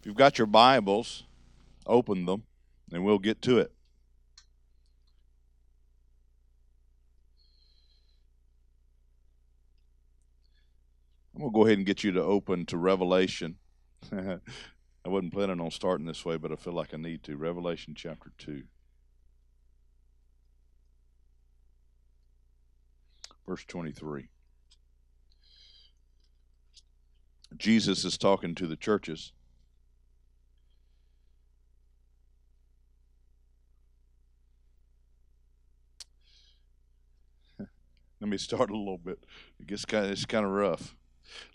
If you've got your Bibles, open them and we'll get to it. I'm going to go ahead and get you to open to Revelation. I wasn't planning on starting this way, but I feel like I need to. Revelation chapter 2. Verse 23. Jesus is talking to the churches. Let me start a little bit. It gets kind of, it's kind of rough.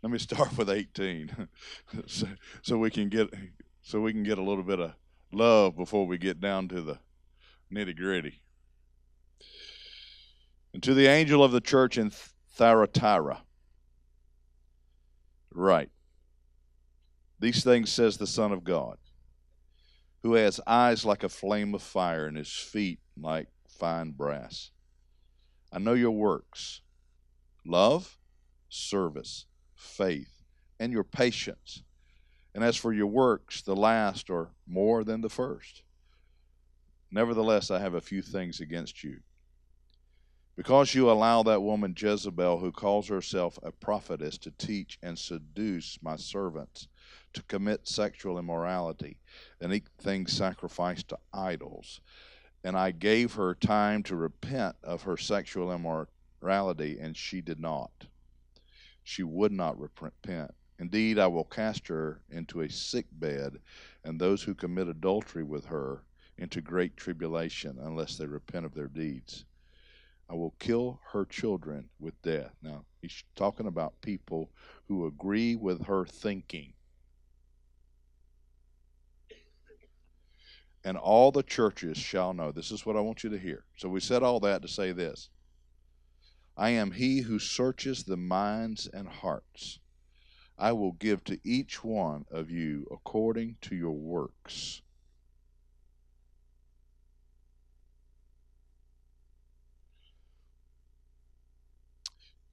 Let me start with 18, so, so we can get so we can get a little bit of love before we get down to the nitty gritty. And to the angel of the church in Thyatira, right. These things says the Son of God, who has eyes like a flame of fire and his feet like fine brass. I know your works love, service, faith, and your patience. And as for your works, the last are more than the first. Nevertheless, I have a few things against you. Because you allow that woman Jezebel, who calls herself a prophetess, to teach and seduce my servants to commit sexual immorality and eat things sacrificed to idols. And I gave her time to repent of her sexual immorality, and she did not. She would not repent. Indeed, I will cast her into a sick bed, and those who commit adultery with her into great tribulation, unless they repent of their deeds. I will kill her children with death. Now, he's talking about people who agree with her thinking. And all the churches shall know. This is what I want you to hear. So we said all that to say this I am he who searches the minds and hearts. I will give to each one of you according to your works.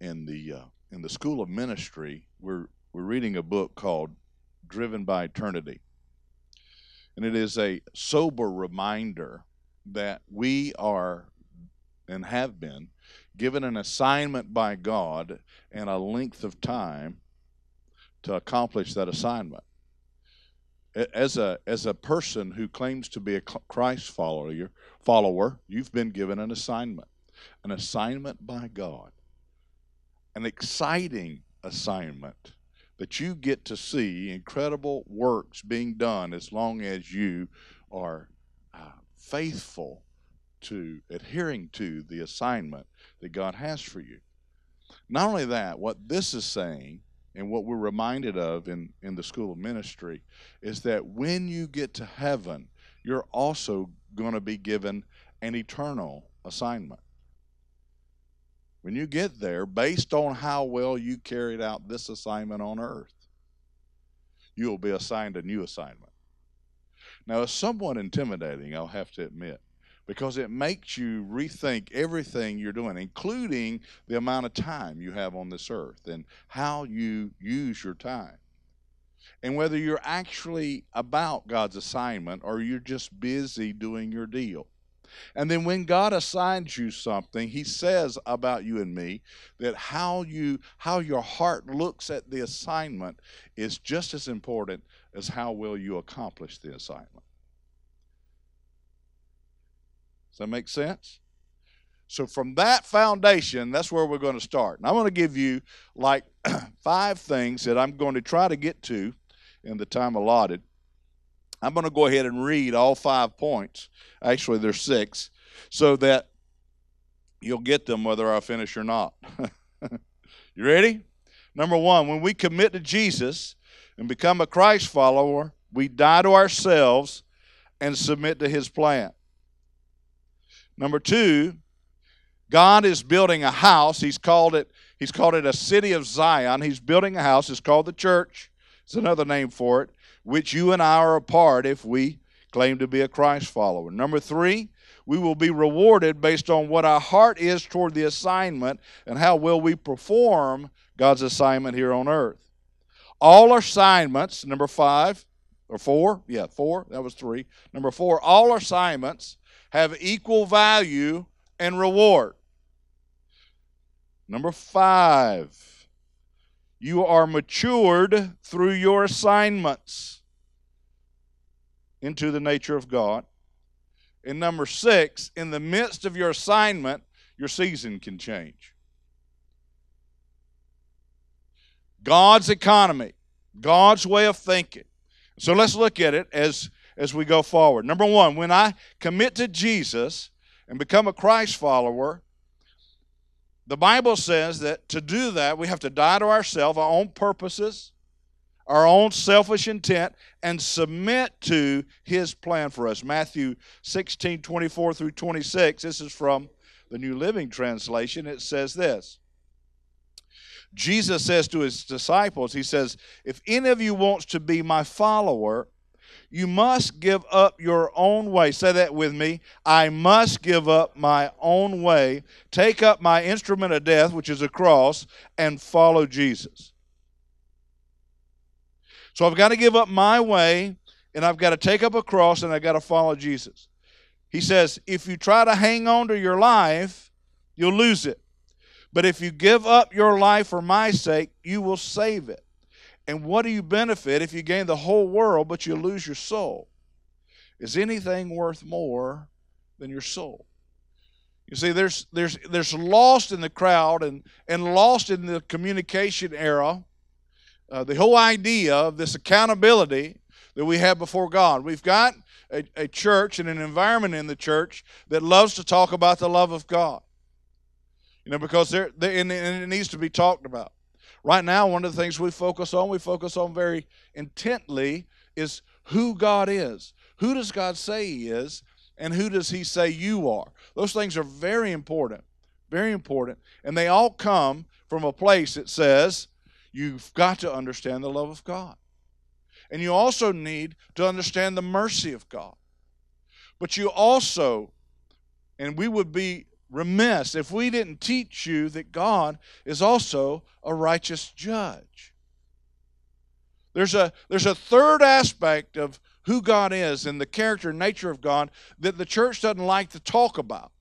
In the uh, in the school of ministry, we're we're reading a book called Driven by Eternity. And it is a sober reminder that we are and have been given an assignment by God and a length of time to accomplish that assignment. As a as a person who claims to be a Christ follower, follower, you've been given an assignment, an assignment by God, an exciting assignment that you get to see incredible works being done as long as you are uh, faithful to adhering to the assignment that God has for you. Not only that, what this is saying and what we're reminded of in, in the school of ministry is that when you get to heaven, you're also going to be given an eternal assignment. When you get there, based on how well you carried out this assignment on earth, you will be assigned a new assignment. Now, it's somewhat intimidating, I'll have to admit, because it makes you rethink everything you're doing, including the amount of time you have on this earth and how you use your time. And whether you're actually about God's assignment or you're just busy doing your deal. And then when God assigns you something, he says about you and me that how you how your heart looks at the assignment is just as important as how well you accomplish the assignment. Does that make sense? So from that foundation, that's where we're going to start. And I'm going to give you like five things that I'm going to try to get to in the time allotted I'm going to go ahead and read all five points. Actually, there's six, so that you'll get them whether I finish or not. you ready? Number one, when we commit to Jesus and become a Christ follower, we die to ourselves and submit to his plan. Number two, God is building a house. He's called it, he's called it a city of Zion. He's building a house. It's called the church. It's another name for it which you and I are a part if we claim to be a Christ follower. Number three, we will be rewarded based on what our heart is toward the assignment and how well we perform God's assignment here on earth. All assignments, number five, or four, yeah, four, that was three. Number four, all assignments have equal value and reward. Number five, you are matured through your assignments into the nature of God. And number six, in the midst of your assignment, your season can change. God's economy, God's way of thinking. So let's look at it as, as we go forward. Number one, when I commit to Jesus and become a Christ follower, the Bible says that to do that, we have to die to ourselves, our own purposes, our own selfish intent, and submit to His plan for us. Matthew 16 24 through 26. This is from the New Living Translation. It says this Jesus says to His disciples, He says, If any of you wants to be my follower, you must give up your own way. Say that with me. I must give up my own way, take up my instrument of death, which is a cross, and follow Jesus. So I've got to give up my way, and I've got to take up a cross, and I've got to follow Jesus. He says, if you try to hang on to your life, you'll lose it. But if you give up your life for my sake, you will save it. And what do you benefit if you gain the whole world but you lose your soul? Is anything worth more than your soul? You see, there's there's there's lost in the crowd and and lost in the communication era. Uh, the whole idea of this accountability that we have before God. We've got a, a church and an environment in the church that loves to talk about the love of God. You know, because there, and it needs to be talked about. Right now, one of the things we focus on, we focus on very intently, is who God is. Who does God say He is, and who does He say you are? Those things are very important, very important. And they all come from a place that says you've got to understand the love of God. And you also need to understand the mercy of God. But you also, and we would be remiss if we didn't teach you that God is also a righteous judge. There's a, there's a third aspect of who God is and the character and nature of God that the church doesn't like to talk about.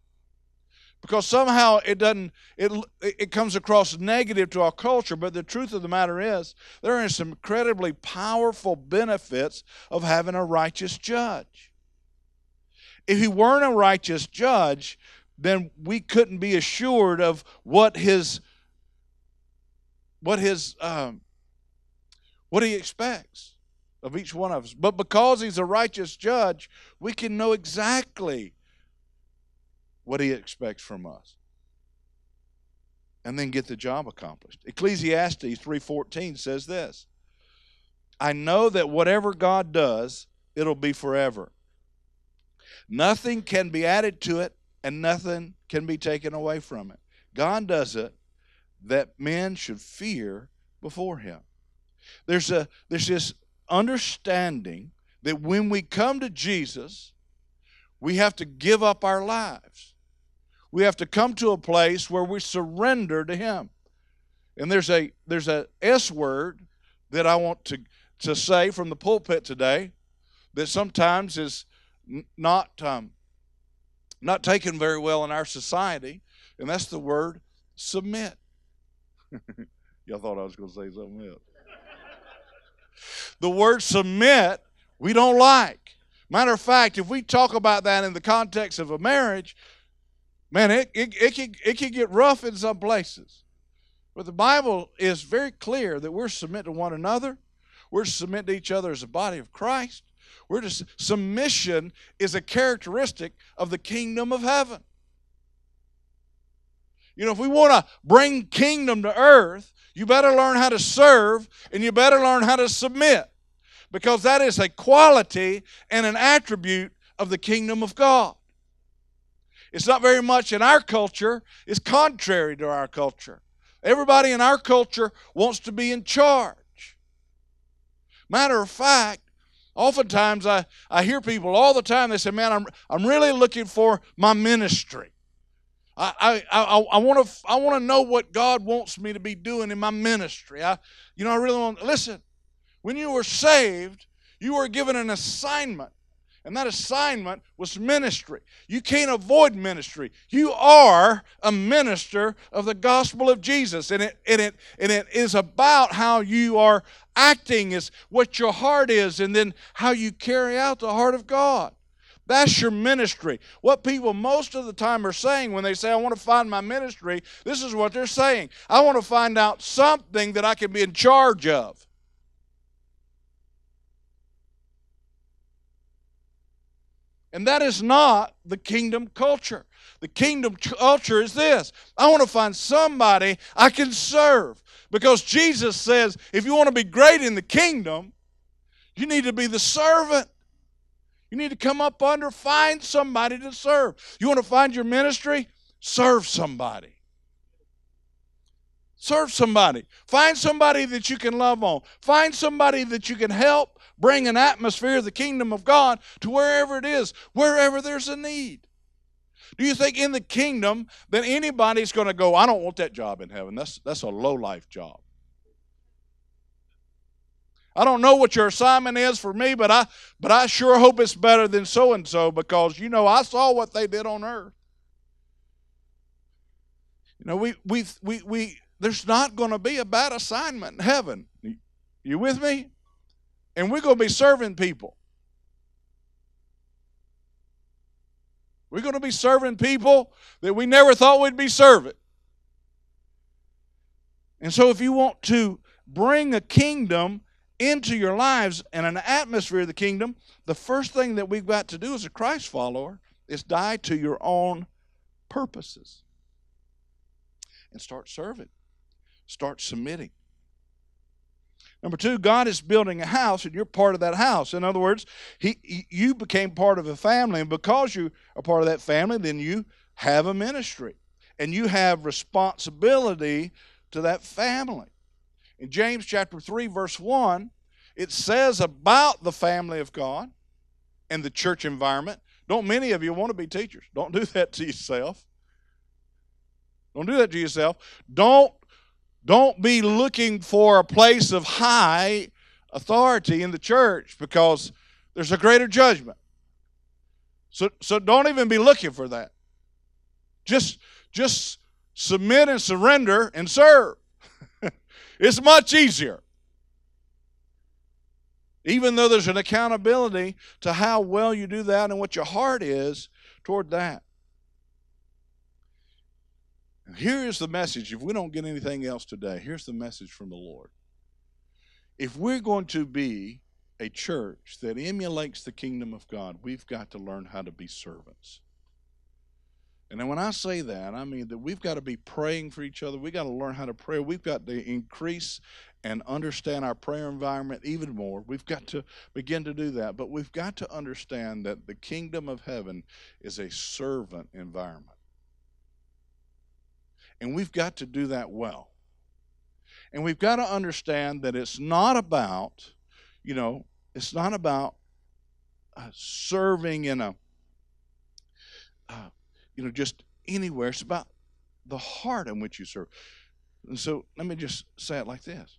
Because somehow it doesn't it it comes across negative to our culture, but the truth of the matter is there are some incredibly powerful benefits of having a righteous judge. If he weren't a righteous judge, then we couldn't be assured of what his what his um, what he expects of each one of us. But because he's a righteous judge, we can know exactly what he expects from us and then get the job accomplished. Ecclesiastes 3:14 says this. I know that whatever God does, it'll be forever. Nothing can be added to it and nothing can be taken away from it. God does it that men should fear before him. There's a there's this understanding that when we come to Jesus, we have to give up our lives. We have to come to a place where we surrender to him. And there's a there's a S word that I want to to say from the pulpit today that sometimes is not um, not taken very well in our society, and that's the word submit. Y'all thought I was going to say something else. the word submit, we don't like. Matter of fact, if we talk about that in the context of a marriage, man, it, it, it, can, it can get rough in some places. But the Bible is very clear that we're submit to one another. We're submit to each other as a body of Christ. We're just submission is a characteristic of the kingdom of heaven. You know, if we want to bring kingdom to earth, you better learn how to serve and you better learn how to submit because that is a quality and an attribute of the kingdom of God. It's not very much in our culture, it's contrary to our culture. Everybody in our culture wants to be in charge. Matter of fact, Oftentimes, I, I hear people all the time, they say, Man, I'm, I'm really looking for my ministry. I, I, I, want to I want to know what God wants me to be doing in my ministry. I, you know, I really want listen. When you were saved, You were given an assignment. And that assignment was ministry. You can't avoid ministry. You are a minister of the gospel of Jesus. And it, and it, and it is about how you are acting, is what your heart is, and then how you carry out the heart of God. That's your ministry. What people most of the time are saying when they say, I want to find my ministry, this is what they're saying. I want to find out something that I can be in charge of. And that is not the kingdom culture. The kingdom culture is this I want to find somebody I can serve. Because Jesus says, if you want to be great in the kingdom, you need to be the servant. You need to come up under, find somebody to serve. You want to find your ministry? Serve somebody. Serve somebody. Find somebody that you can love on. Find somebody that you can help bring an atmosphere of the kingdom of God to wherever it is, wherever there's a need. Do you think in the kingdom that anybody's going to go, I don't want that job in heaven? That's, that's a low life job. I don't know what your assignment is for me, but I but I sure hope it's better than so and so because you know I saw what they did on earth. You know, we we we we there's not going to be a bad assignment in heaven. You with me? And we're going to be serving people. We're going to be serving people that we never thought we'd be serving. And so, if you want to bring a kingdom into your lives and an atmosphere of the kingdom, the first thing that we've got to do as a Christ follower is die to your own purposes and start serving, start submitting. Number two, God is building a house, and you're part of that house. In other words, he, he, you became part of a family, and because you are part of that family, then you have a ministry, and you have responsibility to that family. In James chapter three, verse one, it says about the family of God and the church environment. Don't many of you want to be teachers? Don't do that to yourself. Don't do that to yourself. Don't don't be looking for a place of high authority in the church because there's a greater judgment. So, so don't even be looking for that. Just, just submit and surrender and serve. it's much easier. Even though there's an accountability to how well you do that and what your heart is toward that. Here is the message. If we don't get anything else today, here's the message from the Lord. If we're going to be a church that emulates the kingdom of God, we've got to learn how to be servants. And when I say that, I mean that we've got to be praying for each other. We've got to learn how to pray. We've got to increase and understand our prayer environment even more. We've got to begin to do that. But we've got to understand that the kingdom of heaven is a servant environment. And we've got to do that well. And we've got to understand that it's not about, you know, it's not about uh, serving in a, uh, you know, just anywhere. It's about the heart in which you serve. And so let me just say it like this.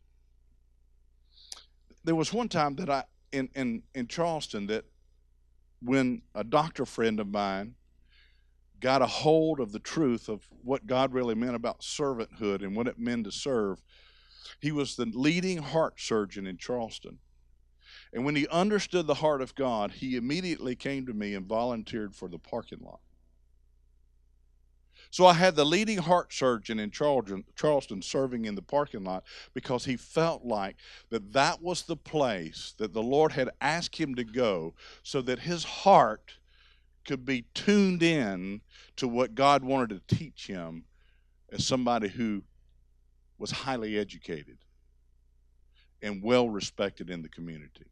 There was one time that I, in, in, in Charleston, that when a doctor friend of mine got a hold of the truth of what God really meant about servanthood and what it meant to serve. He was the leading heart surgeon in Charleston. And when he understood the heart of God, he immediately came to me and volunteered for the parking lot. So I had the leading heart surgeon in Charleston serving in the parking lot because he felt like that that was the place that the Lord had asked him to go so that his heart could be tuned in to what God wanted to teach him as somebody who was highly educated and well respected in the community.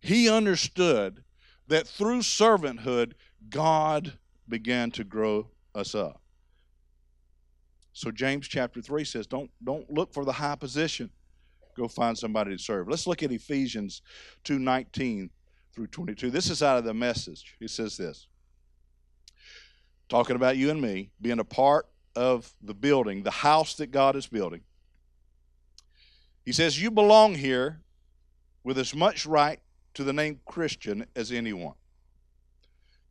He understood that through servanthood, God began to grow us up. So James chapter 3 says, don't, don't look for the high position. Go find somebody to serve. Let's look at Ephesians 2:19 through 22. This is out of the message. He says this talking about you and me being a part of the building, the house that God is building. He says, You belong here with as much right to the name Christian as anyone.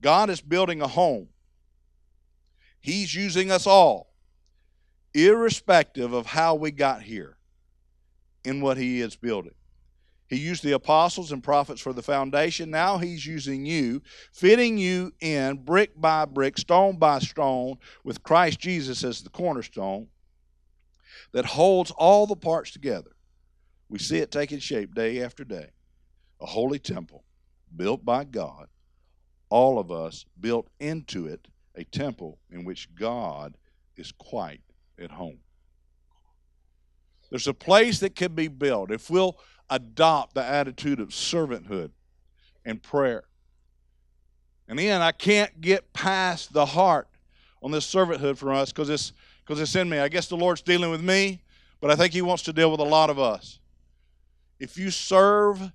God is building a home. He's using us all, irrespective of how we got here, in what He is building. He used the apostles and prophets for the foundation. Now he's using you, fitting you in brick by brick, stone by stone, with Christ Jesus as the cornerstone that holds all the parts together. We see it taking shape day after day. A holy temple built by God, all of us built into it, a temple in which God is quite at home. There's a place that can be built if we'll adopt the attitude of servanthood and prayer. And then I can't get past the heart on this servanthood for us because it's because it's in me. I guess the Lord's dealing with me, but I think He wants to deal with a lot of us. If you serve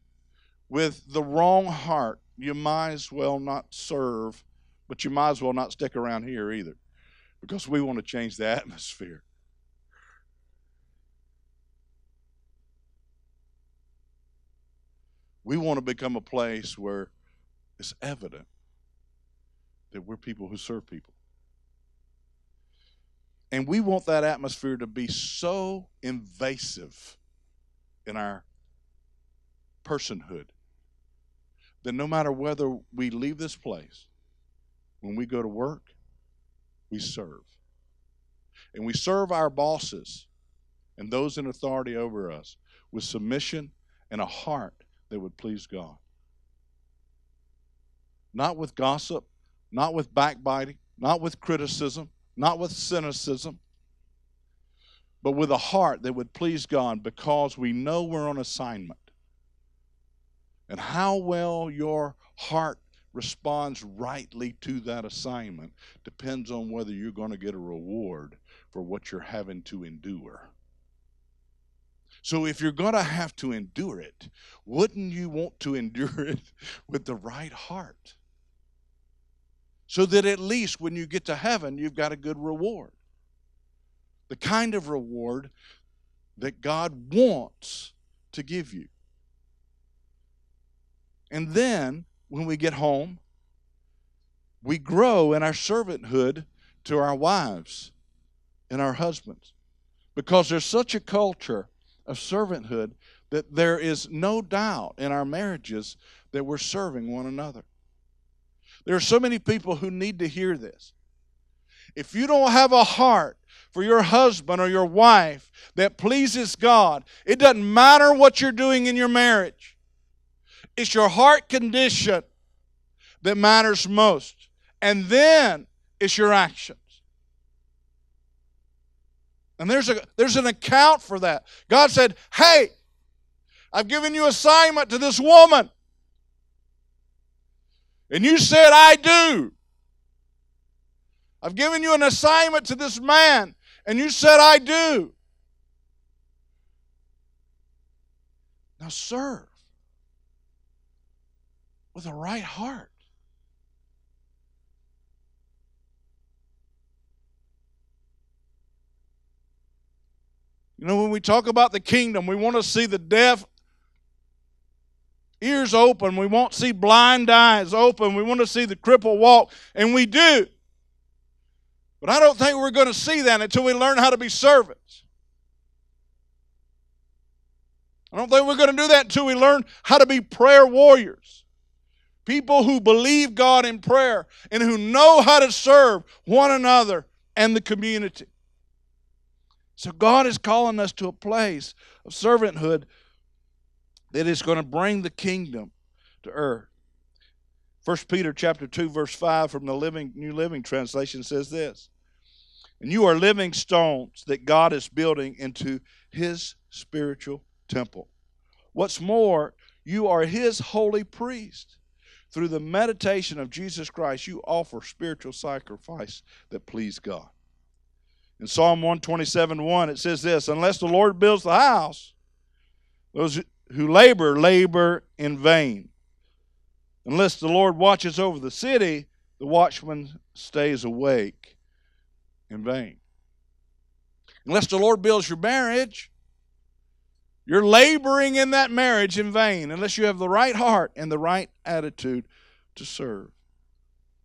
with the wrong heart, you might as well not serve, but you might as well not stick around here either because we want to change the atmosphere. We want to become a place where it's evident that we're people who serve people. And we want that atmosphere to be so invasive in our personhood that no matter whether we leave this place, when we go to work, we serve. And we serve our bosses and those in authority over us with submission and a heart that would please God. Not with gossip, not with backbiting, not with criticism, not with cynicism, but with a heart that would please God because we know we're on assignment. And how well your heart responds rightly to that assignment depends on whether you're going to get a reward for what you're having to endure. So if you're going to have to endure it, wouldn't you want to endure it with the right heart? So that at least when you get to heaven, you've got a good reward. The kind of reward that God wants to give you. And then when we get home, we grow in our servanthood to our wives and our husbands because there's such a culture of servanthood that there is no doubt in our marriages that we're serving one another. There are so many people who need to hear this. If you don't have a heart for your husband or your wife that pleases God, it doesn't matter what you're doing in your marriage. It's your heart condition that matters most. And then it's your action. And there's a there's an account for that. God said, "Hey, I've given you assignment to this woman." And you said, "I do." I've given you an assignment to this man, and you said, "I do." Now serve with a right heart. You know, when we talk about the kingdom, we want to see the deaf ears open. We want to see blind eyes open. We want to see the cripple walk, and we do. But I don't think we're going to see that until we learn how to be servants. I don't think we're going to do that until we learn how to be prayer warriors. People who believe God in prayer and who know how to serve one another and the community. So God is calling us to a place of servanthood that is going to bring the kingdom to earth. 1 Peter chapter 2 verse 5 from the Living New Living Translation says this. And you are living stones that God is building into his spiritual temple. What's more, you are his holy priest. Through the meditation of Jesus Christ, you offer spiritual sacrifice that please God. In Psalm 127 1, it says this Unless the Lord builds the house, those who labor, labor in vain. Unless the Lord watches over the city, the watchman stays awake in vain. Unless the Lord builds your marriage, You're laboring in that marriage in vain unless you have the right heart and the right attitude to serve.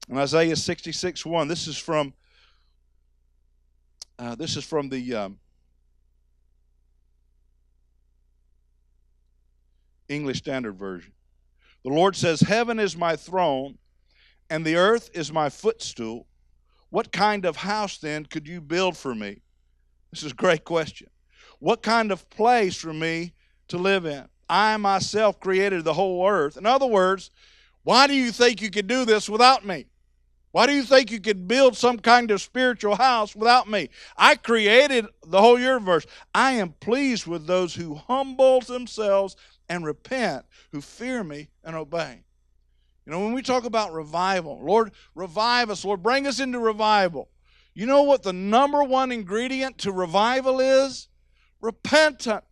In Isaiah 66 1, this is from uh, this is from the um, English Standard Version. The Lord says, Heaven is my throne, and the earth is my footstool. What kind of house then could you build for me? This is a great question. What kind of place for me to live in? I myself created the whole earth. In other words, why do you think you could do this without me? Why do you think you could build some kind of spiritual house without me? I created the whole universe. I am pleased with those who humble themselves and repent, who fear me and obey. You know, when we talk about revival, Lord, revive us, Lord, bring us into revival. You know what the number one ingredient to revival is? Repentance.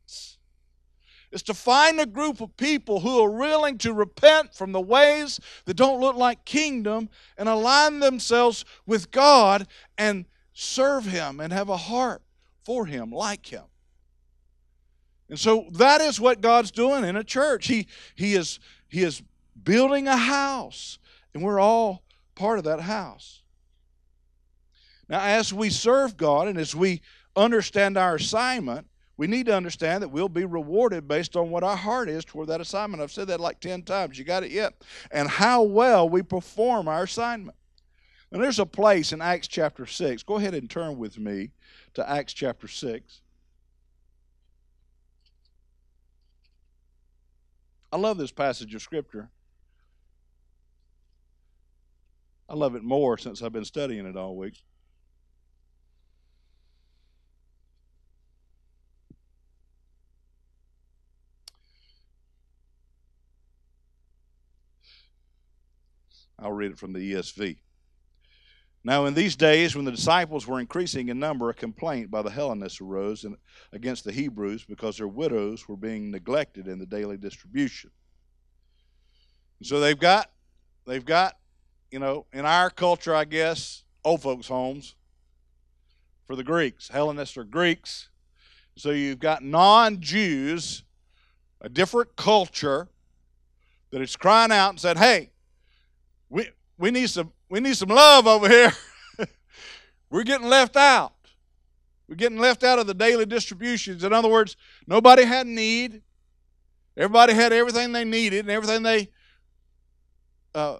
It's to find a group of people who are willing to repent from the ways that don't look like kingdom and align themselves with God and serve Him and have a heart for Him, like Him. And so that is what God's doing in a church. He, he, is, he is building a house, and we're all part of that house. Now, as we serve God and as we understand our assignment, we need to understand that we'll be rewarded based on what our heart is toward that assignment. I've said that like 10 times. You got it yet? And how well we perform our assignment. And there's a place in Acts chapter 6. Go ahead and turn with me to Acts chapter 6. I love this passage of Scripture. I love it more since I've been studying it all week. I'll read it from the ESV. Now, in these days, when the disciples were increasing in number, a complaint by the Hellenists arose against the Hebrews because their widows were being neglected in the daily distribution. So they've got, they've got, you know, in our culture, I guess, old folks' homes for the Greeks. Hellenists are Greeks. So you've got non Jews, a different culture, that is crying out and said, hey, we, we need some we need some love over here. We're getting left out. We're getting left out of the daily distributions. In other words, nobody had need. Everybody had everything they needed and everything they, uh,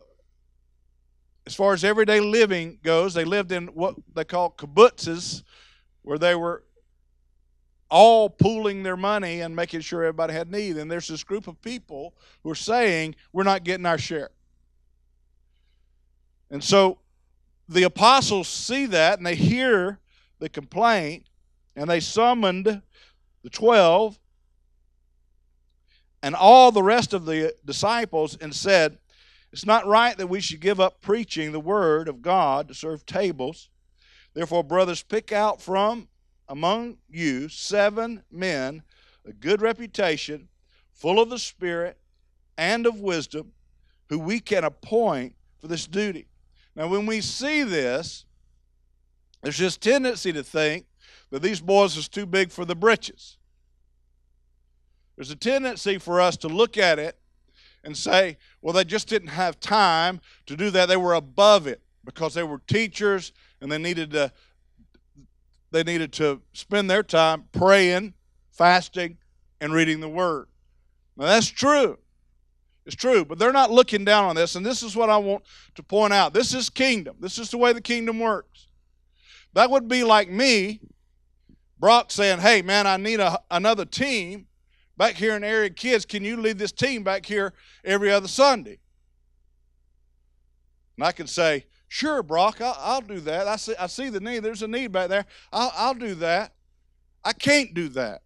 as far as everyday living goes, they lived in what they call kibbutzes, where they were all pooling their money and making sure everybody had need. And there's this group of people who are saying, we're not getting our share. And so the apostles see that and they hear the complaint and they summoned the 12 and all the rest of the disciples and said, It's not right that we should give up preaching the word of God to serve tables. Therefore, brothers, pick out from among you seven men of good reputation, full of the Spirit and of wisdom, who we can appoint for this duty. Now, when we see this, there's this tendency to think that these boys is too big for the britches. There's a tendency for us to look at it and say, well, they just didn't have time to do that. They were above it because they were teachers and they needed to they needed to spend their time praying, fasting, and reading the word. Now that's true. It's true, but they're not looking down on this. And this is what I want to point out. This is kingdom. This is the way the kingdom works. That would be like me, Brock saying, Hey, man, I need a, another team back here in area kids. Can you lead this team back here every other Sunday? And I can say, Sure, Brock, I'll, I'll do that. I see, I see the need. There's a need back there. I'll, I'll do that. I can't do that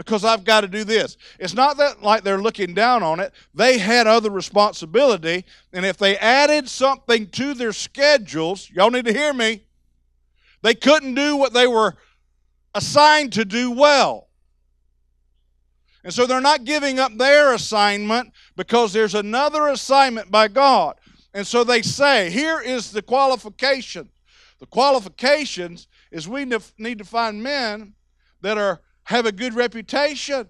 because I've got to do this. It's not that like they're looking down on it. They had other responsibility, and if they added something to their schedules, y'all need to hear me, they couldn't do what they were assigned to do well. And so they're not giving up their assignment because there's another assignment by God. And so they say, here is the qualification. The qualifications is we need to find men that are have a good reputation.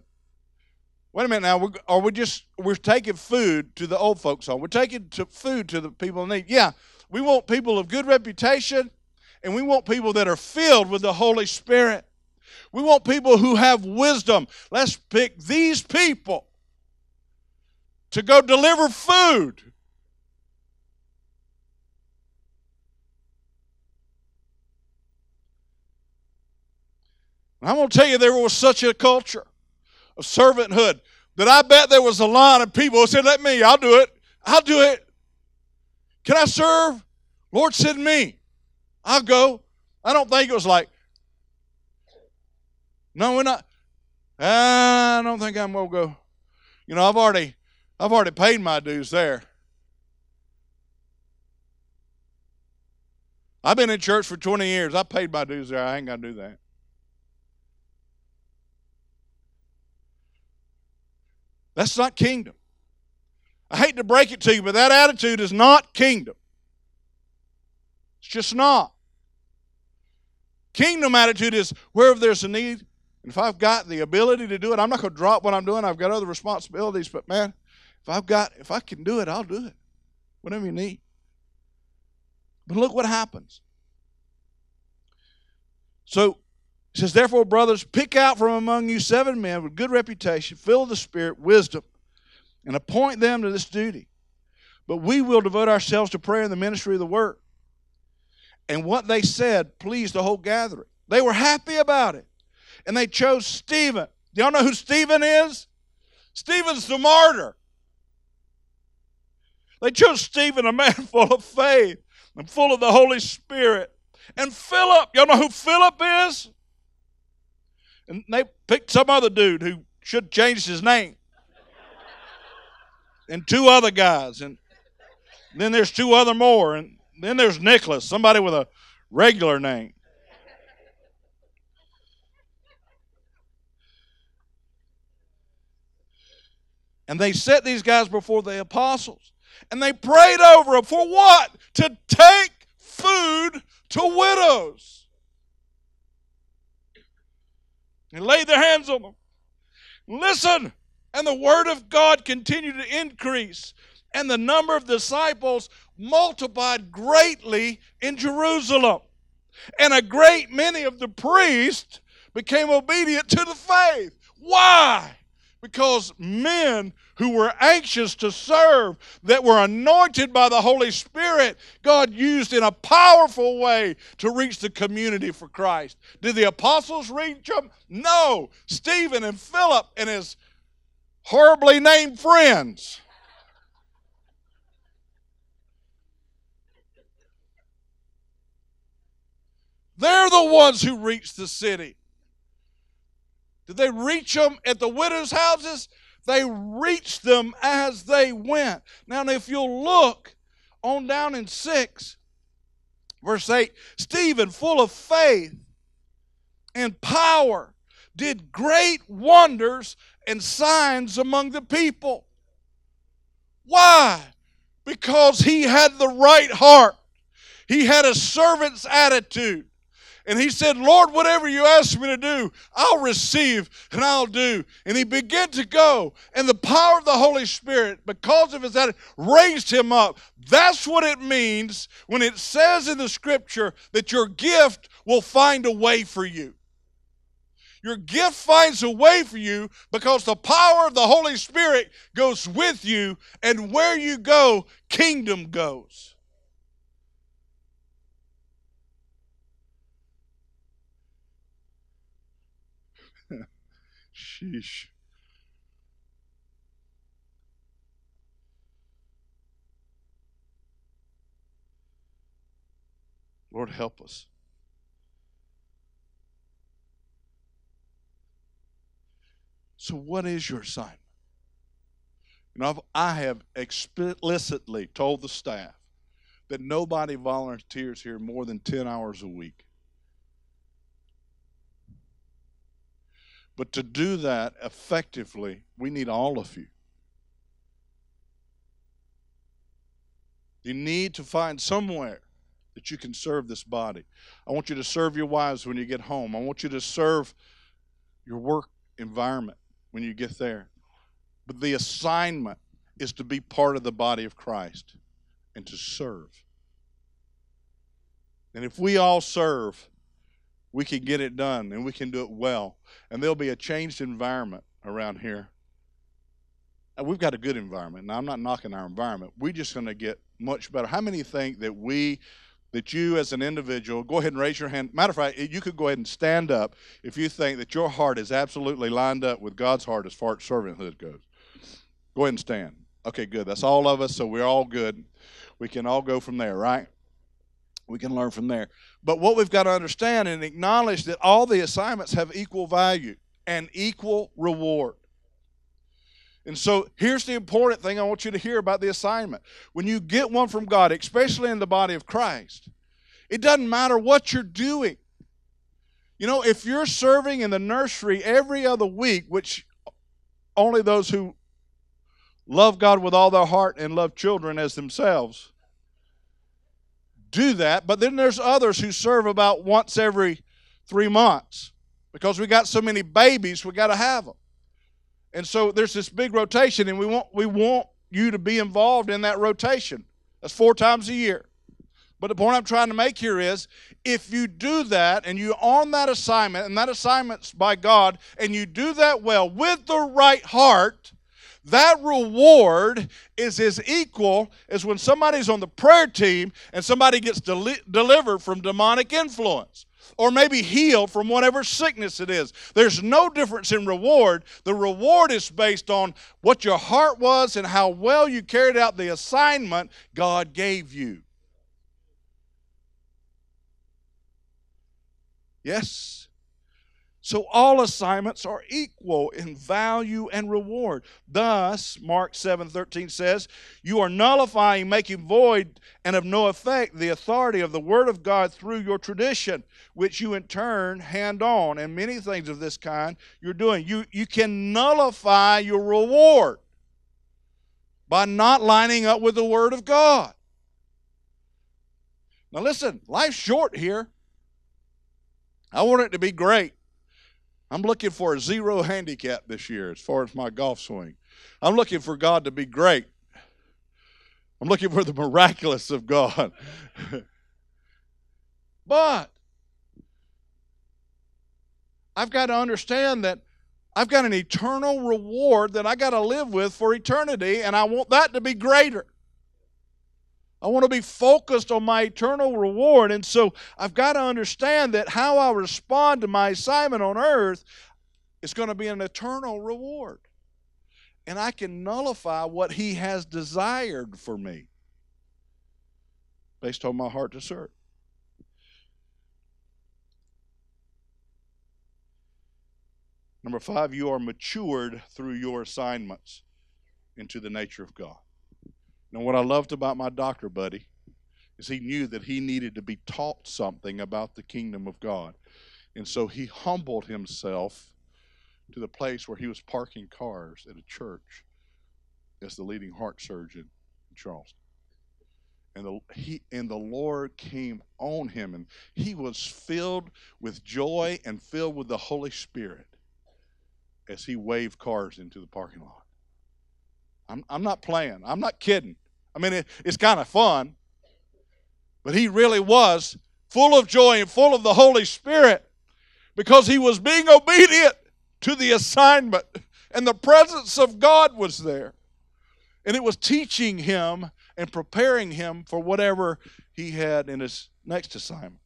Wait a minute now. We're, are we just we're taking food to the old folks' home? We're taking to food to the people in need. Yeah, we want people of good reputation, and we want people that are filled with the Holy Spirit. We want people who have wisdom. Let's pick these people to go deliver food. And I'm going to tell you, there was such a culture of servanthood that I bet there was a line of people who said, Let me, I'll do it. I'll do it. Can I serve? Lord, send me. I'll go. I don't think it was like, no, we're not. I don't think I'm gonna go. You know, I've already I've already paid my dues there. I've been in church for 20 years. I paid my dues there. I ain't gonna do that. That's not kingdom. I hate to break it to you, but that attitude is not kingdom. It's just not. Kingdom attitude is wherever there's a need, and if I've got the ability to do it, I'm not going to drop what I'm doing. I've got other responsibilities, but man, if I've got, if I can do it, I'll do it. Whatever you need. But look what happens. So he says, Therefore, brothers, pick out from among you seven men with good reputation, filled with the Spirit, wisdom, and appoint them to this duty. But we will devote ourselves to prayer and the ministry of the word. And what they said pleased the whole gathering. They were happy about it and they chose Stephen. Y'all know who Stephen is? Stephen's the martyr. They chose Stephen, a man full of faith and full of the Holy Spirit. And Philip, y'all know who Philip is? And they picked some other dude who should change his name. and two other guys. And then there's two other more. And then there's Nicholas, somebody with a regular name. And they set these guys before the apostles. And they prayed over them for what? To take food to widows. And laid their hands on them. Listen. And the word of God continued to increase. And the number of disciples multiplied greatly in Jerusalem. And a great many of the priests became obedient to the faith. Why? because men who were anxious to serve, that were anointed by the Holy Spirit, God used in a powerful way to reach the community for Christ. Did the apostles reach them? No. Stephen and Philip and his horribly named friends. They're the ones who reached the city. Did they reach them at the widows' houses? They reached them as they went. Now, if you'll look on down in 6, verse 8 Stephen, full of faith and power, did great wonders and signs among the people. Why? Because he had the right heart, he had a servant's attitude. And he said, Lord, whatever you ask me to do, I'll receive and I'll do. And he began to go. And the power of the Holy Spirit, because of his attitude, raised him up. That's what it means when it says in the scripture that your gift will find a way for you. Your gift finds a way for you because the power of the Holy Spirit goes with you, and where you go, kingdom goes. Sheesh. Lord, help us. So, what is your assignment? You know, I've, I have explicitly told the staff that nobody volunteers here more than 10 hours a week. But to do that effectively, we need all of you. You need to find somewhere that you can serve this body. I want you to serve your wives when you get home. I want you to serve your work environment when you get there. But the assignment is to be part of the body of Christ and to serve. And if we all serve, we can get it done and we can do it well. And there'll be a changed environment around here. We've got a good environment. Now, I'm not knocking our environment. We're just going to get much better. How many think that we, that you as an individual, go ahead and raise your hand. Matter of fact, you could go ahead and stand up if you think that your heart is absolutely lined up with God's heart as far as servanthood goes. Go ahead and stand. Okay, good. That's all of us, so we're all good. We can all go from there, right? We can learn from there. But what we've got to understand and acknowledge that all the assignments have equal value and equal reward. And so here's the important thing I want you to hear about the assignment. When you get one from God, especially in the body of Christ, it doesn't matter what you're doing. You know, if you're serving in the nursery every other week, which only those who love God with all their heart and love children as themselves do that. But then there's others who serve about once every three months because we got so many babies, we got to have them. And so there's this big rotation, and we want we want you to be involved in that rotation. That's four times a year. But the point I'm trying to make here is if you do that and you're on that assignment, and that assignment's by God, and you do that well with the right heart, that reward is as equal as when somebody's on the prayer team and somebody gets deli- delivered from demonic influence or maybe healed from whatever sickness it is. There's no difference in reward. The reward is based on what your heart was and how well you carried out the assignment God gave you. Yes. So all assignments are equal in value and reward. Thus, Mark 7:13 says, "You are nullifying, making void and of no effect the authority of the word of God through your tradition, which you in turn hand on." And many things of this kind you're doing. You you can nullify your reward by not lining up with the word of God. Now listen, life's short here. I want it to be great. I'm looking for a zero handicap this year as far as my golf swing. I'm looking for God to be great. I'm looking for the miraculous of God. but I've got to understand that I've got an eternal reward that I got to live with for eternity, and I want that to be greater. I want to be focused on my eternal reward. And so I've got to understand that how I respond to my assignment on earth is going to be an eternal reward. And I can nullify what He has desired for me based on my heart to serve. Number five, you are matured through your assignments into the nature of God. Now, what I loved about my doctor buddy is he knew that he needed to be taught something about the kingdom of God. And so he humbled himself to the place where he was parking cars at a church as the leading heart surgeon in Charleston. And the, he, and the Lord came on him, and he was filled with joy and filled with the Holy Spirit as he waved cars into the parking lot. I'm, I'm not playing. I'm not kidding. I mean, it, it's kind of fun. But he really was full of joy and full of the Holy Spirit because he was being obedient to the assignment. And the presence of God was there. And it was teaching him and preparing him for whatever he had in his next assignment.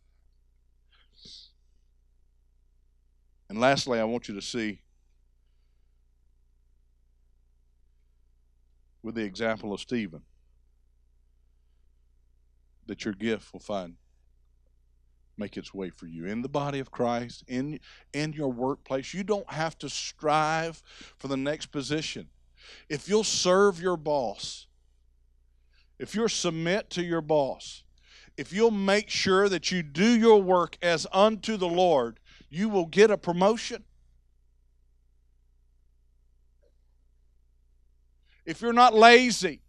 And lastly, I want you to see with the example of Stephen that your gift will find make its way for you. In the body of Christ in in your workplace you don't have to strive for the next position. If you'll serve your boss if you'll submit to your boss if you'll make sure that you do your work as unto the Lord you will get a promotion. If you're not lazy,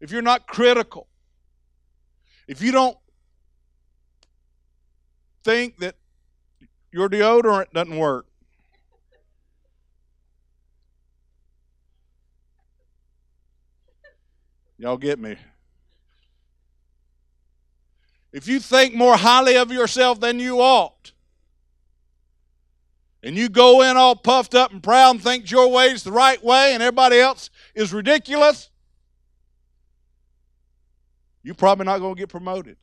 if you're not critical, if you don't think that your deodorant doesn't work, Y'all get me? If you think more highly of yourself than you ought, and you go in all puffed up and proud and think your way is the right way and everybody else is ridiculous, you're probably not going to get promoted.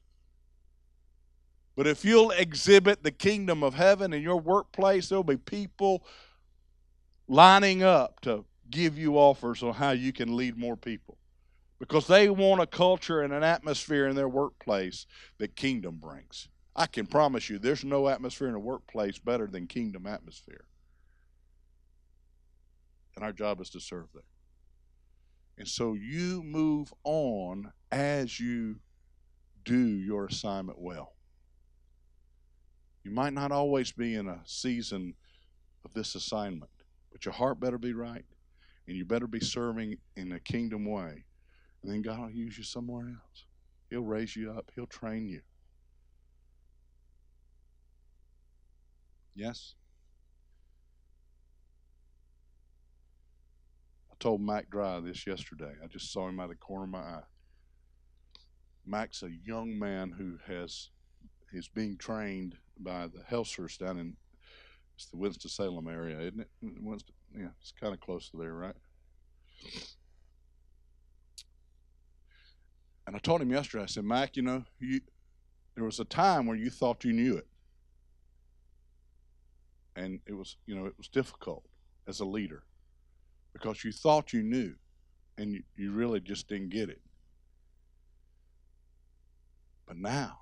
But if you'll exhibit the kingdom of heaven in your workplace, there'll be people lining up to give you offers on how you can lead more people because they want a culture and an atmosphere in their workplace that kingdom brings. I can promise you there's no atmosphere in a workplace better than kingdom atmosphere. And our job is to serve there. And so you move on as you do your assignment well. You might not always be in a season of this assignment, but your heart better be right, and you better be serving in a kingdom way and then God will use you somewhere else. He'll raise you up, He'll train you. Yes? I told Mac Dry this yesterday. I just saw him out of the corner of my eye. Mac's a young man who has is being trained by the Helsers down in it's the Winston Salem area, isn't it? Mm, Winston, yeah, it's kind of close to there, right? And I told him yesterday, I said, Mac, you know, you, there was a time where you thought you knew it. And it was, you know, it was difficult as a leader because you thought you knew and you, you really just didn't get it. But now,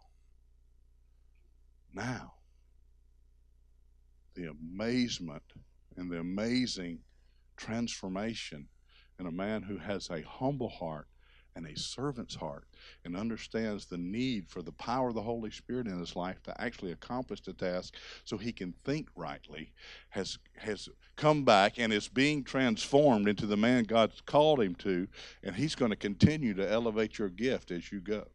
now, the amazement and the amazing transformation in a man who has a humble heart and a servant's heart and understands the need for the power of the Holy Spirit in his life to actually accomplish the task so he can think rightly has has come back and is being transformed into the man God's called him to and he's going to continue to elevate your gift as you go.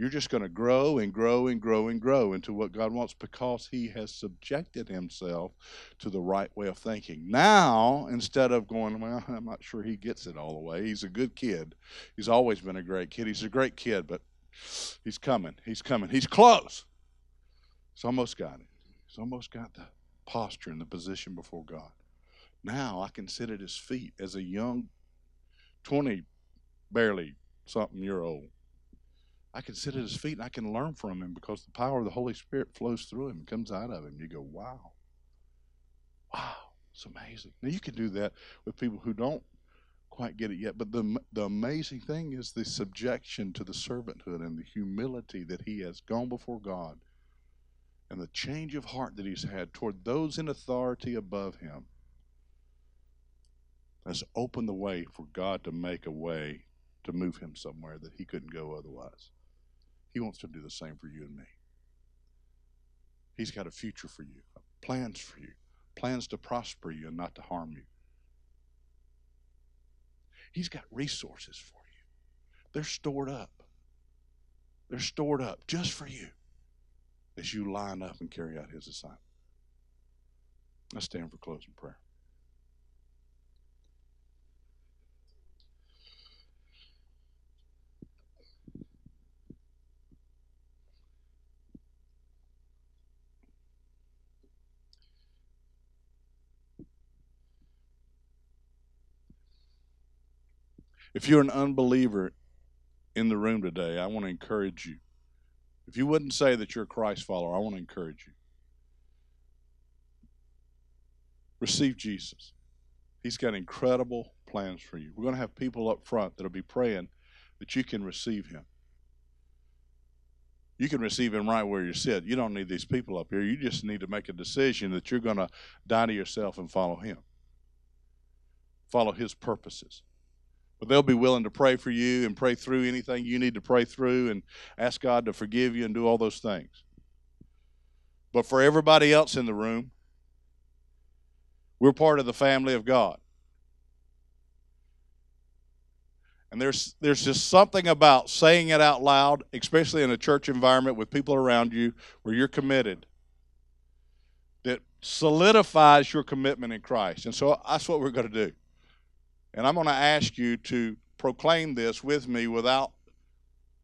You're just going to grow and grow and grow and grow into what God wants because He has subjected Himself to the right way of thinking. Now, instead of going, well, I'm not sure He gets it all the way, He's a good kid. He's always been a great kid. He's a great kid, but He's coming. He's coming. He's close. He's almost got it. He's almost got the posture and the position before God. Now I can sit at His feet as a young 20, barely something year old I can sit at his feet and I can learn from him because the power of the Holy Spirit flows through him and comes out of him. You go, wow. Wow. It's amazing. Now, you can do that with people who don't quite get it yet. But the, the amazing thing is the subjection to the servanthood and the humility that he has gone before God and the change of heart that he's had toward those in authority above him has opened the way for God to make a way to move him somewhere that he couldn't go otherwise. He wants to do the same for you and me. He's got a future for you, plans for you, plans to prosper you and not to harm you. He's got resources for you. They're stored up. They're stored up just for you as you line up and carry out His assignment. Let's stand for closing prayer. If you're an unbeliever in the room today, I want to encourage you. If you wouldn't say that you're a Christ follower, I want to encourage you. Receive Jesus. He's got incredible plans for you. We're going to have people up front that'll be praying that you can receive him. You can receive him right where you sit. You don't need these people up here. You just need to make a decision that you're going to die to yourself and follow him. Follow his purposes. But they'll be willing to pray for you and pray through anything you need to pray through and ask God to forgive you and do all those things. But for everybody else in the room, we're part of the family of God. And there's there's just something about saying it out loud, especially in a church environment with people around you where you're committed that solidifies your commitment in Christ. And so that's what we're going to do. And I'm going to ask you to proclaim this with me without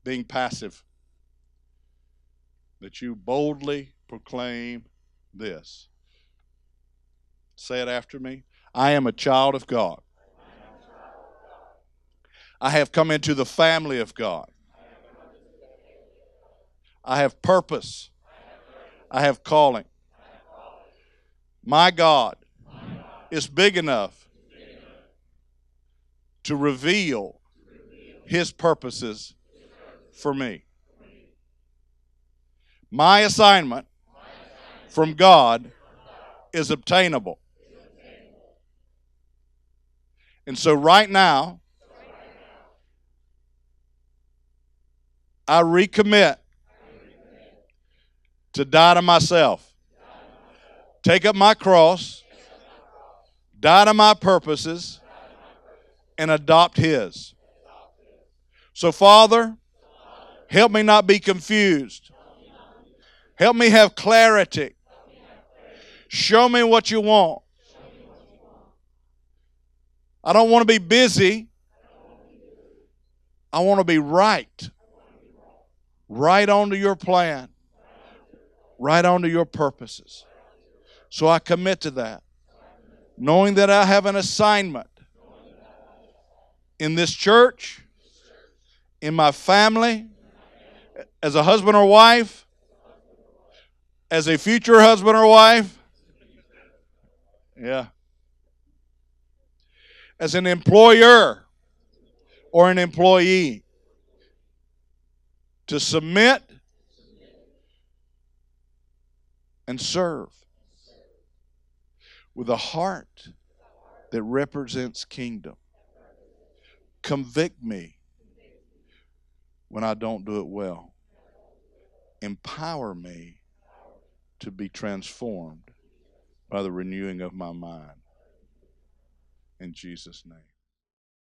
being passive. That you boldly proclaim this. Say it after me. I am a child of God. I have come into the family of God. I have purpose. I have calling. My God is big enough to reveal his purposes for me. My assignment from God is obtainable. And so, right now, I recommit to die to myself, take up my cross, die to my purposes, and adopt His. So, Father, help me not be confused. Help me have clarity. Show me what you want. I don't want to be busy. I want to be right. Right onto your plan. Right onto your purposes. So I commit to that. Knowing that I have an assignment in this church, in my family, as a husband or wife, as a future husband or wife. Yeah. As an employer or an employee. To submit and serve with a heart that represents kingdom. Convict me when I don't do it well. Empower me to be transformed by the renewing of my mind. In Jesus' name.